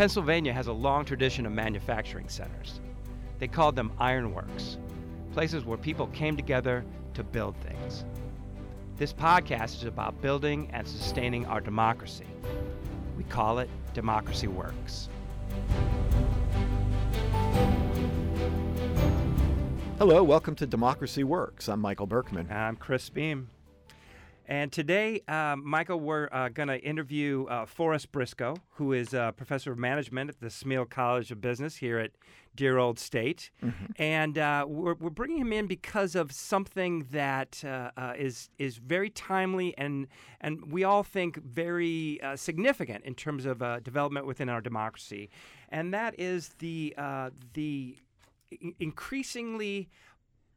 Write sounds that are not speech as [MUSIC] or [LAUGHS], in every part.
Pennsylvania has a long tradition of manufacturing centers. They called them ironworks, places where people came together to build things. This podcast is about building and sustaining our democracy. We call it Democracy Works. Hello, welcome to Democracy Works. I'm Michael Berkman. And I'm Chris Beem. And today, uh, Michael, we're uh, going to interview uh, Forrest Briscoe, who is a professor of management at the Smeal College of Business here at dear old state. Mm-hmm. And uh, we're, we're bringing him in because of something that uh, uh, is is very timely and, and we all think very significant in terms of development within our democracy. And that is the, the increasingly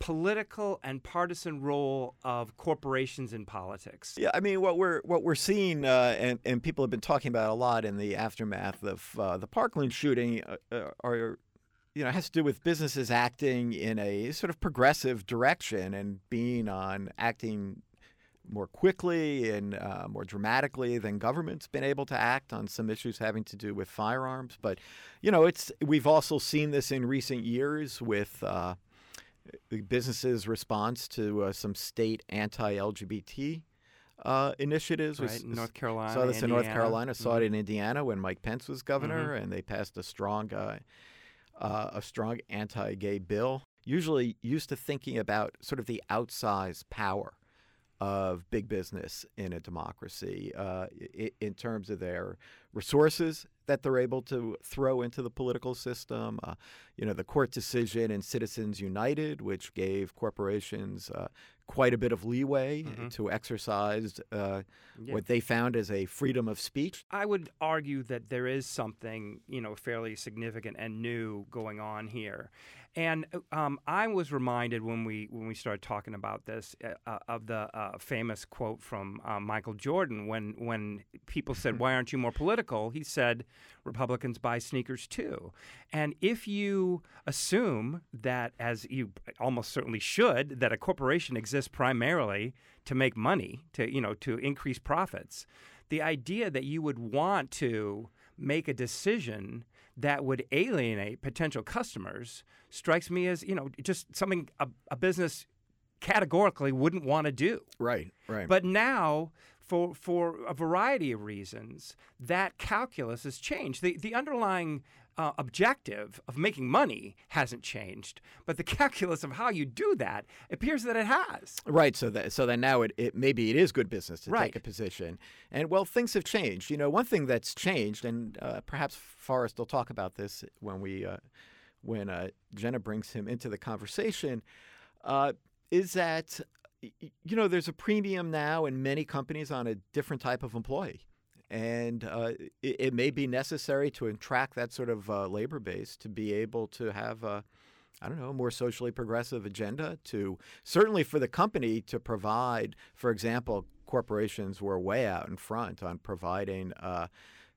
political and partisan role of corporations in politics. Yeah, I mean what we're what we're seeing, uh, and and people have been talking about a lot in the aftermath of uh, the Parkland shooting, uh, uh are you know has to do with businesses acting in a sort of progressive direction and being on acting more quickly and uh, more dramatically than government's been able to act on some issues having to do with firearms. But you know, it's we've also seen this in recent years with uh, the business's response to uh, some state anti-LGBT uh, initiatives. Right, was, North Carolina. Saw this Indiana. in North Carolina. Saw mm-hmm. it in Indiana when Mike Pence was governor, mm-hmm. and they passed a strong, uh, uh, a strong anti-gay bill. Usually used to thinking about sort of the outsized power of big business in a democracy uh, in terms of their resources that they're able to throw into the political system. Uh, you know, the court decision in Citizens United, which gave corporations uh, quite a bit of leeway mm-hmm. to exercise uh, yeah. what they found as a freedom of speech. I would argue that there is something, you know, fairly significant and new going on here. And um, I was reminded when we when we started talking about this uh, uh of the uh, famous quote from uh, Michael Jordan when when people said, "Why aren't you more political?" He said, "Republicans buy sneakers too." And if you assume that, as you almost certainly should, that a corporation exists primarily to make money, to you know, to increase profits, the idea that you would want to make a decision that would alienate potential customers strikes me as you know just something a, a business categorically wouldn't want to do. Right, right. But now, for for a variety of reasons, that calculus has changed. The the underlying uh, objective of making money hasn't changed, but the [LAUGHS] calculus of how you do that appears that it has. Right. So that so that now it, it maybe it is good business to right. take a position, and well, things have changed. You know, one thing that's changed, and uh, perhaps Forrest will talk about this when we uh, when uh, Jenna brings him into the conversation, uh, is that you know there's a premium now in many companies on a different type of employee and uh, it, it, may be necessary to attract that sort of uh, labor base to be able to have a, I don't know, a more socially progressive agenda. To certainly for the company to provide, for example, corporations were way out in front on providing. Uh,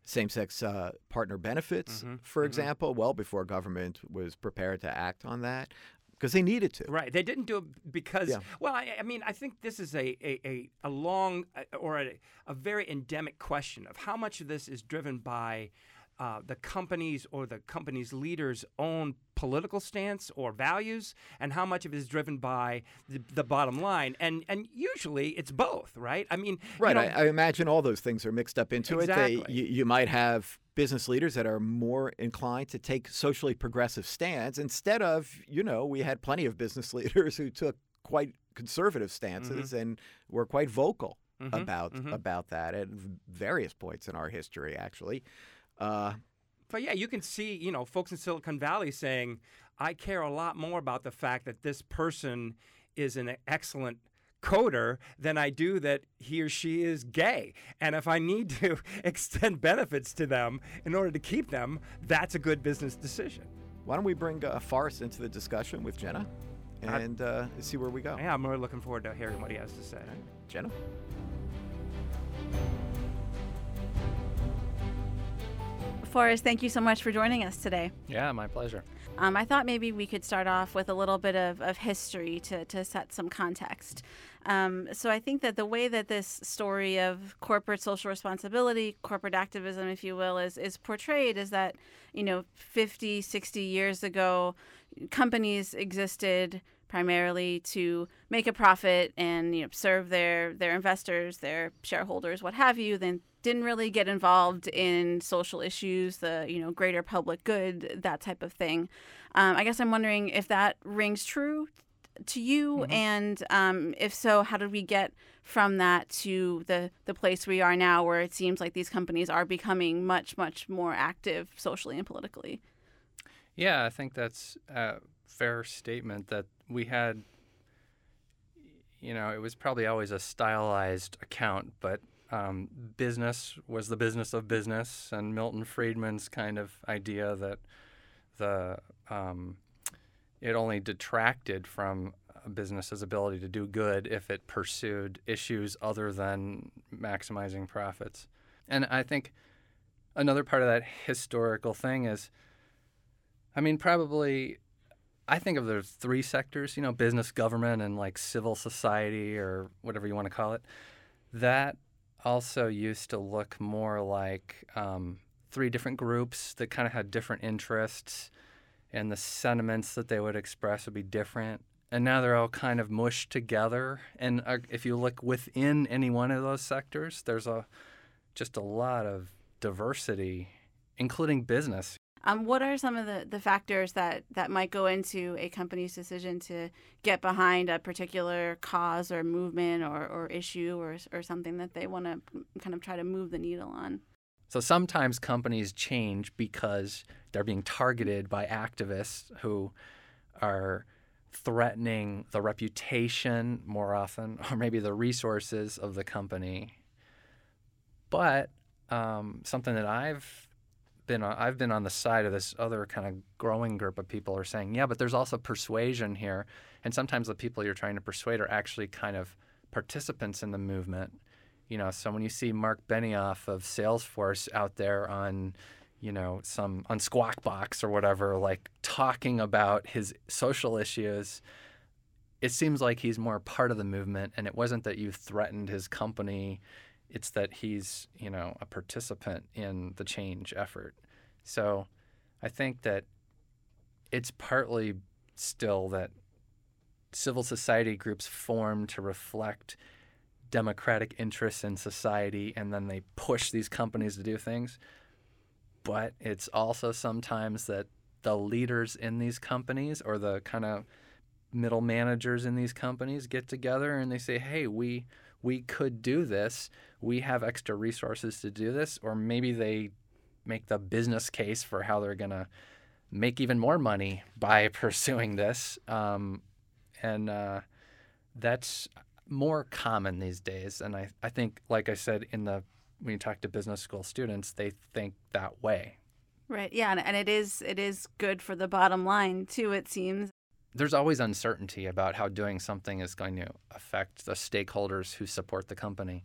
same-sex uh, partner benefits, mm-hmm. for mm-hmm. example, well before government was prepared to act on that because they needed to. Right. They didn't do it because, yeah. well, I, I, mean, I think this is a, a, a long uh, or a, a, very endemic question of how much of this is driven by uh, the company's or the company's leaders' own political stance or values, and how much of it is driven by the, the bottom line. And and usually it's both, right? I mean, right. You know, I, I, imagine all those things are mixed up into exactly. it. They, you, you might have business leaders that are more inclined to take socially progressive stands instead of, you know, we had plenty of business [LAUGHS] leaders who took quite conservative stances mm-hmm. and were quite vocal mm-hmm. about mm-hmm. about that at various points in our history, actually. Uh, but yeah, you can see, you know, folks in Silicon Valley saying, I care a lot more about the fact that this person is an excellent coder than I do that he or she is gay. And if I need to [LAUGHS] extend benefits to them in order to keep them, that's a good business decision. Why don't we bring uh, Forrest into the discussion with Jenna and uh, see where we go? Yeah, I'm really looking forward to hearing what he has to say. Jenna? Forrest, thank you so much for joining us today. Yeah, my pleasure. um, I thought maybe we could start off with a little bit of, of history to, to set some context. Um, so I think that the way that this story of corporate social responsibility, corporate activism, if you will, is, is portrayed is that, you know, 50, 60 years ago, companies existed primarily to make a profit and you know serve their their investors, their shareholders, what have you. Then didn't really get involved in social issues, the you know greater public good, that type of thing. Um, I guess I'm wondering if that rings true to you, mm-hmm. and um, if so, how did we get from that to the the place we are now, where it seems like these companies are becoming much much more active socially and politically? Yeah, I think that's a fair statement that we had. You know, it was probably always a stylized account, but um, business was the business of business, and Milton Friedman's kind of idea that the um, it only detracted from a business's ability to do good if it pursued issues other than maximizing profits. And I think another part of that historical thing is, I mean, probably I think of the three sectors, you know, business, government, and like civil society or whatever you want to call it. That also used to look more like um, three different groups that kind of had different interests, and the sentiments that they would express would be different. And now they're all kind of mushed together. And uh, if you look within any one of those sectors, there's a just a lot of diversity, including business. Um, what are some of the, the factors that, that might go into a company's decision to get behind a particular cause or movement or, or issue or, or something that they want to kind of try to move the needle on? So sometimes companies change because they're being targeted by activists who are threatening the reputation more often, [LAUGHS] or maybe the resources of the company. But um, something that I've been on, I've been on the side of this other kind of growing group of people are saying, yeah, but there's also persuasion here, and sometimes the people you're trying to persuade are actually kind of participants in the movement. You know, so when you see Mark Benioff of Salesforce out there on, you know, some on Squawk Box or whatever, like talking about his social issues, it seems like he's more part of the movement, and it wasn't that you threatened his company it's that he's, you know, a participant in the change effort. So I think that it's partly still that civil society groups form to reflect democratic interests in society and then they push these companies to do things. But it's also sometimes that the leaders in these companies or the kind of middle managers in these companies get together and they say, hey, we we could do this. We have extra resources to do this. Or maybe they make the business case for how they're going to make even more money by [LAUGHS] pursuing this. Um, and uh, that's more common these days. And I, I think, like I said, in the when you talk to business school students, they think that way. Right. Yeah, and, and it is it is good for the bottom line too. It seems there's always uncertainty about how doing something is going to affect the stakeholders who support the company.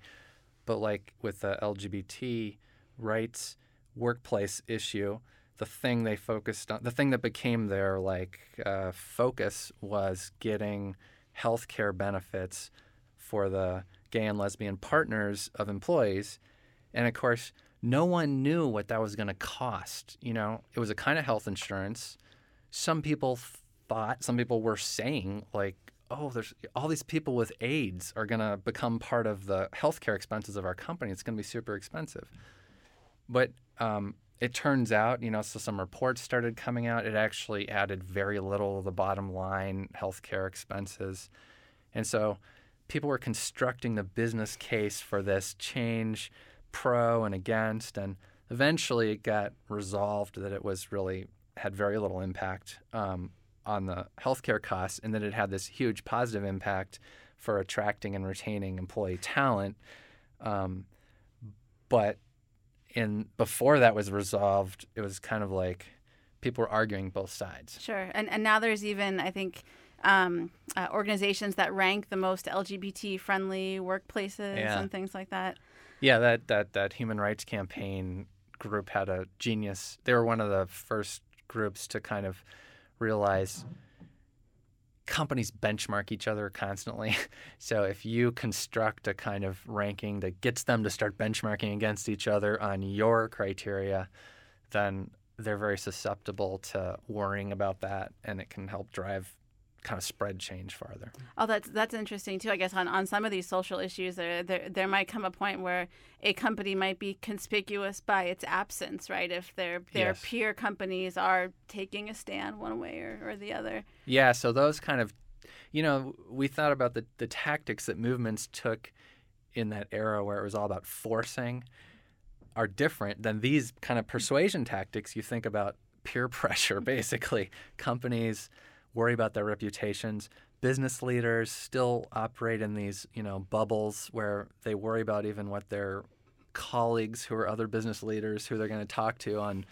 But like with the LGBT rights workplace issue, the thing they focused on, the thing that became their like uh, focus was getting health care benefits for the gay and lesbian partners of employees. And of course, no one knew what that was going to cost. You know, it was a kind of health insurance. Some people thought, some people were saying, like, oh, there's all these people with AIDS are going to become part of the healthcare expenses of our company. It's going to be super expensive. But um, it turns out, you know, so some reports started coming out. It actually added very little of the bottom line healthcare expenses. And so people were constructing the business case for this change, pro and against. And eventually it got resolved that it was really had very little impact. Um, on the healthcare costs, and that it had this huge positive impact for attracting and retaining employee talent. Um, but in before that was resolved, it was kind of like people were arguing both sides. Sure, and and now there's even I think um, uh, organizations that rank the most LGBT friendly workplaces yeah. and things like that. Yeah, that that that human rights campaign group had a genius. They were one of the first groups to kind of realize companies benchmark each other constantly. [LAUGHS] so if you construct a kind of ranking that gets them to start benchmarking against each other on your criteria, then they're very susceptible to worrying about that and it can help drive kind of spread change farther. Oh, that's that's interesting too. I guess on, on some of these social issues, there, there there might come a point where a company might be conspicuous by its absence, right? If their their yes. peer companies are taking a stand one way or, or the other. Yeah. So those kind of, you know, we thought about the the tactics that movements took in that era where it was all about forcing are different than these kind of persuasion tactics. You think about peer [LAUGHS] pressure, basically companies worry about their reputations. Business leaders still operate in these, you know, bubbles where they worry about even what their colleagues who are other business leaders who they're going to talk to on.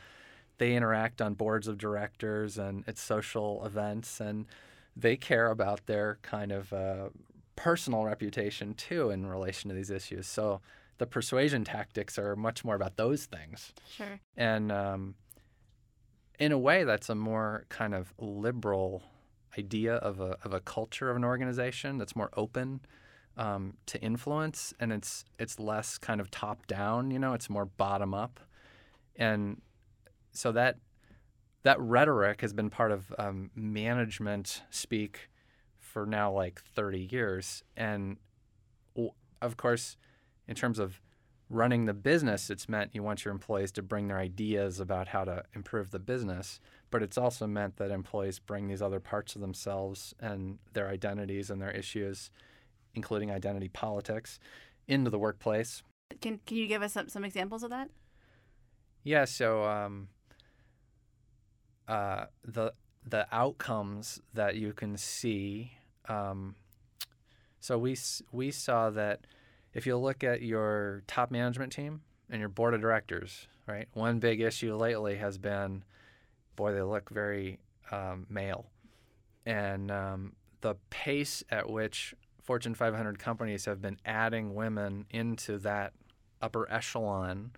They interact on boards of directors and at social events and they care about their kind of uh, personal reputation too in relation to these issues. So the persuasion tactics are much more about those things. Sure. And um, in a way, that's a more kind of liberal idea of a, of a culture of an organization that's more open um, to influence, and it's it's less kind of top down. You know, it's more bottom up, and so that that rhetoric has been part of um, management speak for now like 30 years, and of course, in terms of running the business, it's meant you want your employees to bring their ideas about how to improve the business, but it's also meant that employees bring these other parts of themselves and their identities and their issues, including identity politics, into the workplace. Can Can you give us some, some examples of that? Yeah. So um, uh, the the outcomes that you can see. Um, so we we saw that if you look at your top management team and your board of directors, right? One big issue lately has been, boy, they look very um, male, and um, the pace at which Fortune 500 companies have been adding women into that upper echelon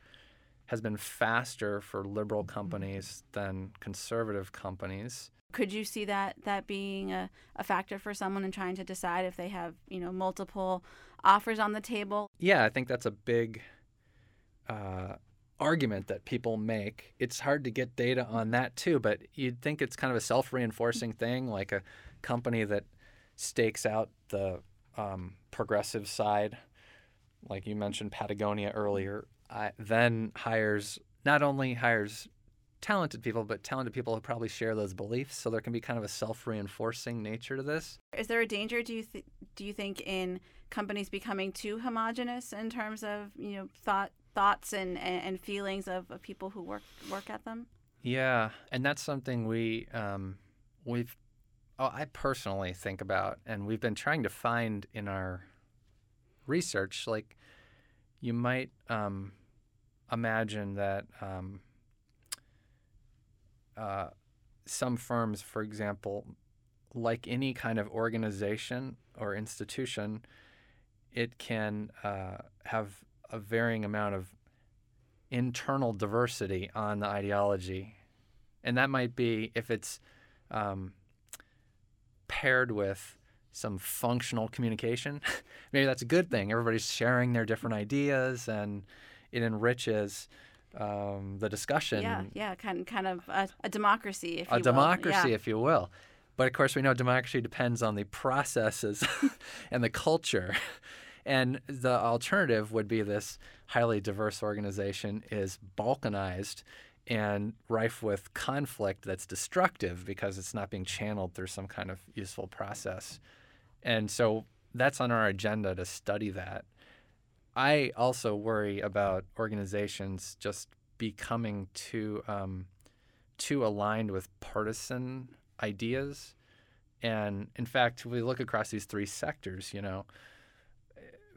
has been faster for liberal companies than conservative companies. Could you see that that being a, a factor for someone in trying to decide if they have you know multiple offers on the table? Yeah, I think that's a big uh, argument that people make. It's hard to get data on that too, but you'd think it's kind of a self reinforcing thing, like a company that stakes out the um, progressive side, like you mentioned Patagonia earlier, I, then hires not only hires talented people, but talented people who probably share those beliefs. So there can be kind of a self-reinforcing nature to this. Is there a danger? Do you th- do you think in companies becoming too homogenous in terms of you know thought thoughts and and feelings of, of people who work work at them? Yeah, and that's something we um, we've oh, I personally think about, and we've been trying to find in our research. Like, you might um, imagine that um, uh, some firms, for example, like any kind of organization or institution, it can uh, have a varying amount of internal diversity on the ideology. And that might be if it's um, paired with some functional communication. [LAUGHS] Maybe that's a good thing. Everybody's sharing their different ideas and it enriches um, the discussion. Yeah, yeah, kind kind of a, a democracy, if a you democracy, yeah. if you will. But of course, we know democracy depends on the processes [LAUGHS] and the culture. And the alternative would be this highly diverse organization is balkanized and rife with conflict that's destructive because it's not being channeled through some kind of useful process. And so that's on our agenda to study that. I also worry about organizations just becoming too um, too aligned with partisan ideas. And in fact, if we look across these three sectors, you know,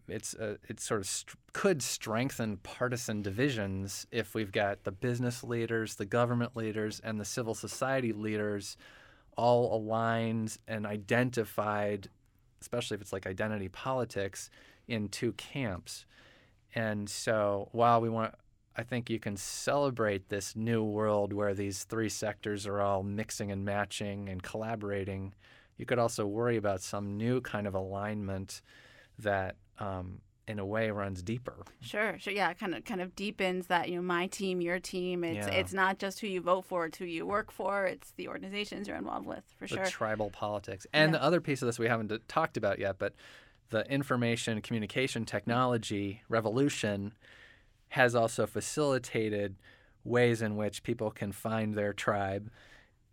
it's uh, it sort of st- could strengthen partisan divisions if we've got the business leaders, the government leaders, and the civil society leaders all aligned and identified, especially if it's like identity politics, in two camps. And so while we want, I think you can celebrate this new world where these three sectors are all mixing and matching and collaborating. You could also worry about some new kind of alignment that, um, in a way, runs deeper. Sure, sure, yeah, kind of, kind of deepens that you know my team, your team. It's yeah. it's not just who you vote for; it's who you work for. It's the organizations you're involved with, for the sure. Tribal politics, and yeah. the other piece of this we haven't talked about yet, but the information communication technology revolution has also facilitated ways in which people can find their tribe.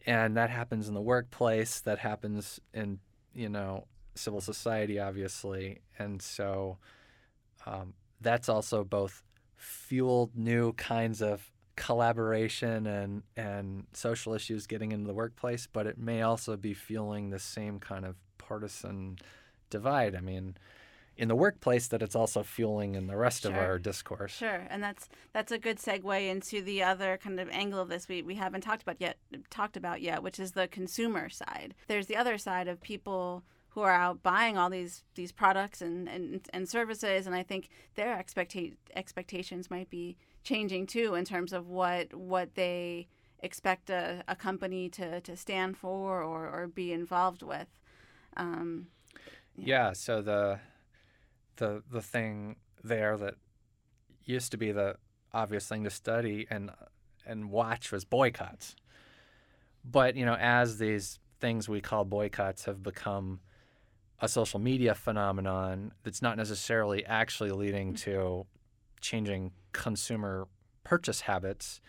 And that happens in the workplace that happens in you know civil society obviously. And so um, that's also both fueled new kinds of collaboration and and social issues getting into the workplace but it may also be fueling the same kind of partisan divide i mean in the workplace that it's also fueling in the rest sure. of our discourse. Sure, and that's that's a good segue into the other kind of angle of this we, we haven't talked about yet talked about yet, which is the consumer side. There's the other side of people who are out buying all these these products and, and, and services, and I think their expecta- expectations might be changing too in terms of what what they expect a, a company to, to stand for or, or be involved with. Um, yeah. so the the the thing there that used to be the obvious thing to study and and watch was boycotts. But you know, as these things we call boycotts have become a social media phenomenon that's not necessarily actually leading mm. to changing consumer purchase habits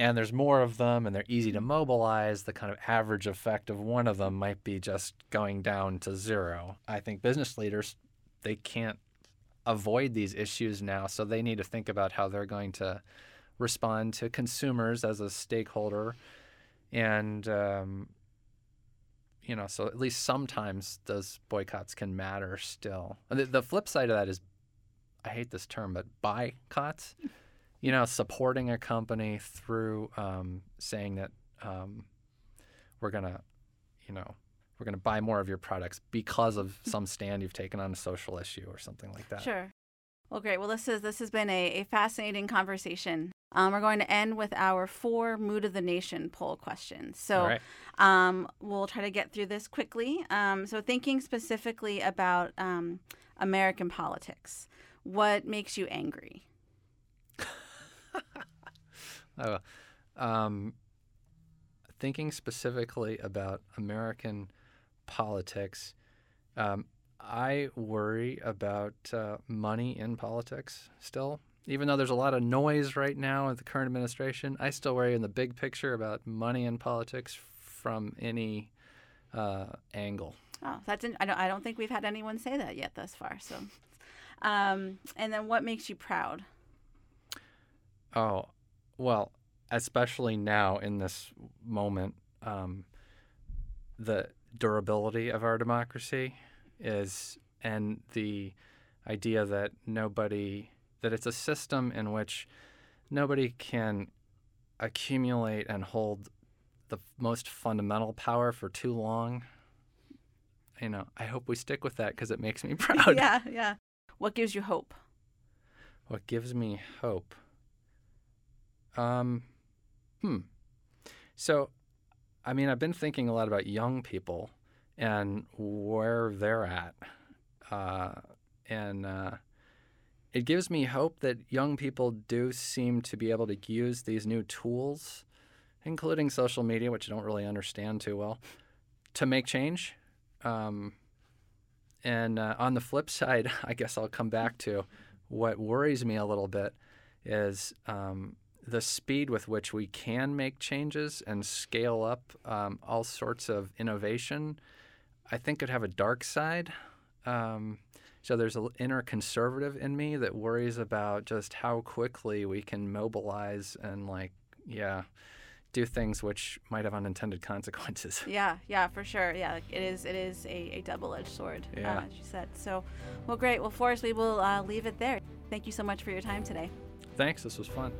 and there's more of them and they're easy to mobilize the kind of average effect of one of them might be just going down to zero i think business leaders they can't avoid these issues now, so they need to think about how they're going to respond to consumers as a stakeholder, and um, you know, so at least sometimes those boycotts can matter still. The, the flip side of that is, I hate this term, but buycotts. [LAUGHS] You know, supporting a company through um, saying that um, we're gonna, you know, we're going to buy more of your products because of [LAUGHS] some stand you've taken on a social issue or something like that. Sure. Well, great. Well, this is this has been a, a fascinating conversation. Um, we're going to end with our four mood of the nation poll questions. So right. um, we'll try to get through this quickly. Um, so thinking specifically about um, American politics, what makes you angry? Oh, um, thinking specifically about American politics. Um, I worry about uh, money in politics still. Even though there's a lot of noise right now with the current administration, I still worry in the big picture about money in politics from any uh, angle. Oh, that's in, I don't I don't think we've had anyone say that yet thus far. So, um, and then what makes you proud? Oh, well, especially now in this moment, um, the durability of our democracy is and the idea that nobody that it's a system in which nobody can accumulate and hold the most fundamental power for too long. You know, I hope we stick with that because it makes me [LAUGHS] proud. [LAUGHS] yeah, yeah. What gives you hope? What gives me hope? Um, hmm. So I mean, I've been thinking a lot about young people and where they're at. Uh, and uh, it gives me hope that young people do seem to be able to use these new tools, including social media, which I don't really understand too well, to make change. Um, and uh, on the flip [LAUGHS] side, I guess I'll come back to what worries me a little bit is um, the speed with which we can make changes and scale up um, all sorts of innovation, I think could have a dark side. Um, so there's an inner conservative in me that worries about just how quickly we can mobilize and like, yeah, do things which might have unintended [LAUGHS] consequences. Yeah, yeah, for sure. Yeah, it is. It is a, a double-edged sword, yeah. uh, as you said. So, well, great. Well, Forrest, we will uh, leave it there. Thank you so much for your time today. Thanks. This was fun.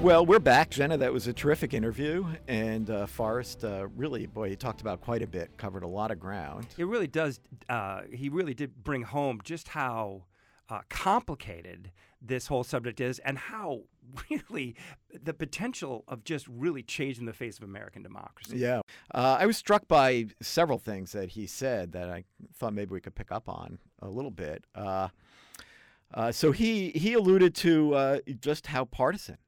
Well, we're back, Jenna. That was a terrific interview, and uh, Forrest uh, really, boy, he talked about quite a bit, covered a lot of ground. It really does. Uh, he really did bring home just how uh, complicated this whole subject is, and how [LAUGHS] really the potential of just really changing the face of American democracy. Yeah, uh, I was struck by several things that he said that I thought maybe we could pick up on a little bit. Uh, so he he alluded to just how partisan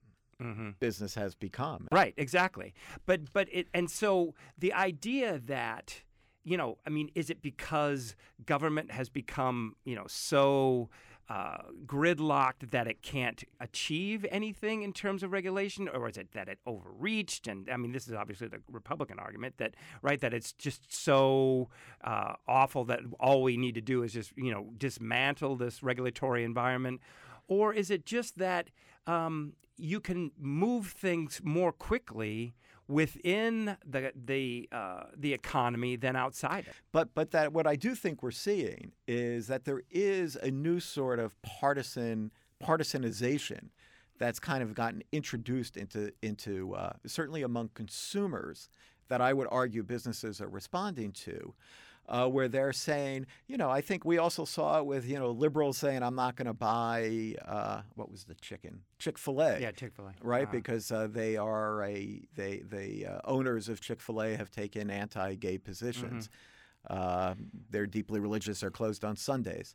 Mm-hmm. business has become. Right, exactly. But but it and so the idea that you know, I mean, is it because government has become you know so uh, gridlocked that it can't achieve anything in terms of regulation, or is it that it overreached? And I mean, this is obviously the Republican argument that right that it's just so uh, awful that all we need to do is just you know dismantle this regulatory environment, or is it just that um, you can move things more quickly within the the uh, the economy than outside it. But but that what I do think we're seeing is that there is a new sort of partisan partisanization that's kind of gotten introduced into into uh, certainly among consumers that I would argue businesses are responding to uh, where they're saying, you know, I think we also saw it with, you know, liberals saying, I'm not going to buy, uh, what was the chicken? Chick fil A. Yeah, Chick fil A. Right? Uh-huh. Because uh, they are a, they, the uh, owners of Chick fil A have taken anti gay positions. Mm-hmm. they're deeply religious, they're closed on Sundays.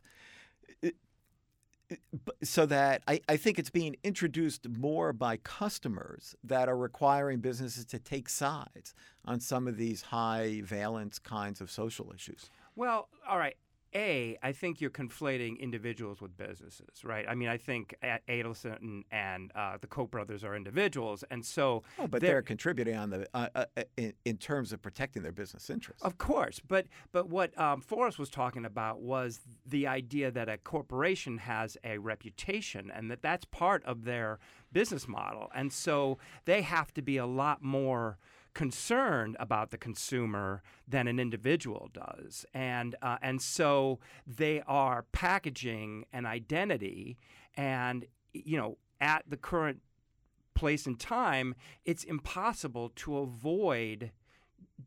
So that I, I think it's being introduced more by customers that are requiring businesses to take sides on some of these high valence kinds of social issues. Well, all right. A, I think you're conflating individuals with businesses, right? I mean, I think Adelson and uh, the Koch brothers are individuals, and so. Oh, but they're, they're contributing on the uh, uh, in, in, terms of protecting their business interests. Of course, but but what um, Forrest was talking about was the idea that a corporation has a reputation, and that that's part of their business model, and so they have to be a lot more concerned about the consumer than an individual does, and uh, and so they are packaging an identity, and you know at the current place and time, it's impossible to avoid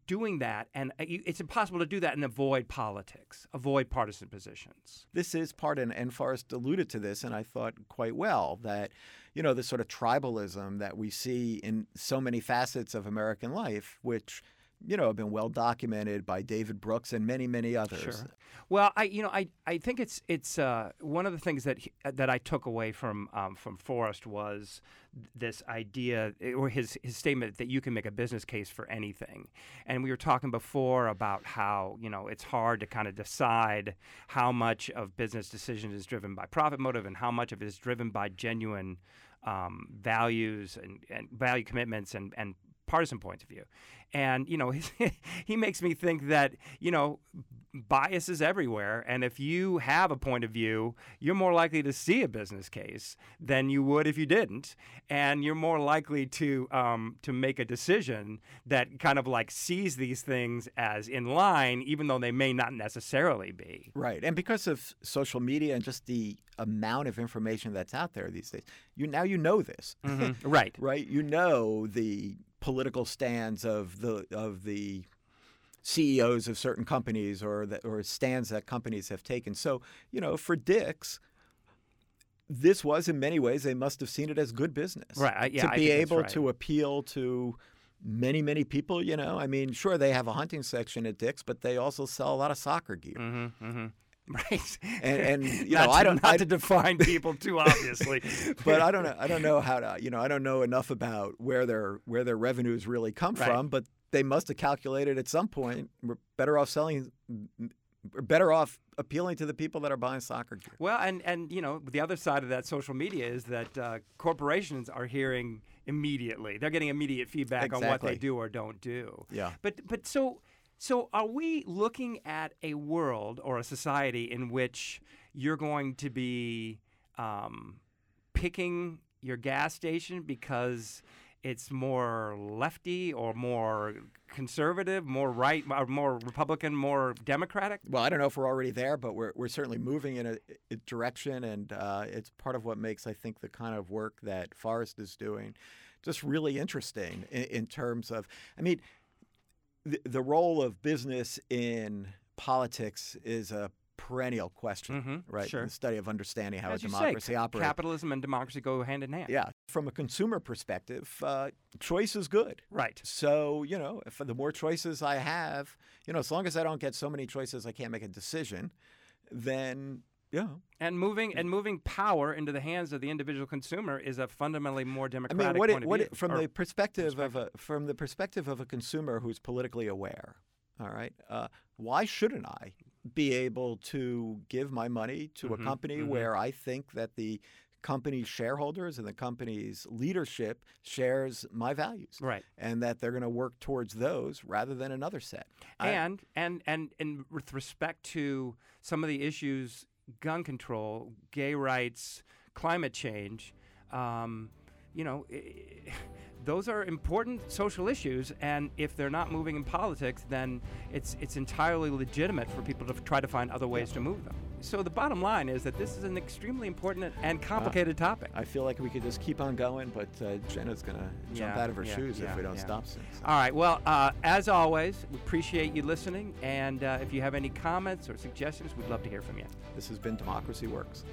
doing that, and uh, it's impossible to do that and avoid politics, avoid partisan positions. This is part, and, and Forrest alluded to this, and I thought quite well that you know, the sort of tribalism that we see in so many facets of American life, which you know, have been well documented by David Brooks and many, many others. Sure. Well, I, you know, I, I think it's it's uh, one of the things that he, that I took away from um, from Forrest was this idea or his his statement that you can make a business case for anything. And we were talking before about how you know it's hard to kind of decide how much of business decision is driven by profit motive and how much of it is driven by genuine um, values and, and value commitments and, and partisan points of view. And, you know, [LAUGHS] he makes me think that, you know, bias is everywhere. And if you have a point of view, you're more likely to see a business case than you would if you didn't. And you're more likely to, um, to make a decision that kind of like sees these things as in line, even though they may not necessarily be. Right. And because of social media and just the amount of information that's out there these days, you now you know this. Mm-hmm. [LAUGHS] right. right. You know the political stands of the of the CEOs of certain companies or the, or stands that companies have taken. So you know, for Dick's, this was in many ways they must have seen it as good business, right? Yeah, to be able right. to appeal to many many people. You know, I mean, sure they have a hunting section at Dick's, but they also sell a lot of soccer gear. Mm-hmm, mm-hmm. [LAUGHS] Right, and, and you know, to, I don't not I, to define [LAUGHS] people too obviously, [LAUGHS] but I don't know. I don't know how to. You know, I don't know enough about where their where their revenues really come right. from. But they must have calculated at some point we're better off selling, we're better off appealing to the people that are buying soccer gear. Well, and and you know, the other side of that social media is that uh, corporations are hearing immediately. They're getting immediate feedback exactly. on what they do or don't do. Yeah. But but so so, are we looking at a world or a society in which you're going to be um, picking your gas station because it's more lefty or more conservative, more right, or more Republican, more Democratic? Well, I don't know if we're already there, but we're, we're certainly moving in a, a direction, and uh, it's part of what makes, I think, the kind of work that Forrest is doing just really interesting in, in terms of, I mean, the, the role of business in politics is a perennial question, mm-hmm, right? Sure. The study of understanding how As a democracy say, operates. Capitalism and democracy go hand in hand. Yeah. From a consumer perspective, uh, choice is good. Right. So, you know, if the more choices I have, you know, as long as I don't get so many choices I can't make a decision, then yeah. And moving and moving power into the hands of the individual consumer is a fundamentally more democratic I mean, what point it, of view. it, from the perspective, of a from the perspective of a consumer who's politically aware, all right, uh, why shouldn't I be able to give my money to Mhm, a company mhm. where I think that the company's shareholders and the company's leadership shares my values, right. and that they're going to work towards those rather than another set. I- and and and and with respect to some of the issues, gun control, gay rights, climate change, um, you know, [LAUGHS] those are important social issues. And if they're not moving in politics, then it's it's entirely legitimate for people to try to find other ways to move them. So the bottom line is that this is an extremely important and complicated topic. I feel like we could just keep on going, but uh, Jenna's going to jump Yeah, out of her yeah, shoes yeah, if we don't stop soon. so. All right. Well, uh, as always, we appreciate you listening. And uh, if you have any comments or suggestions, we'd love to hear from you. This has been Democracy Works.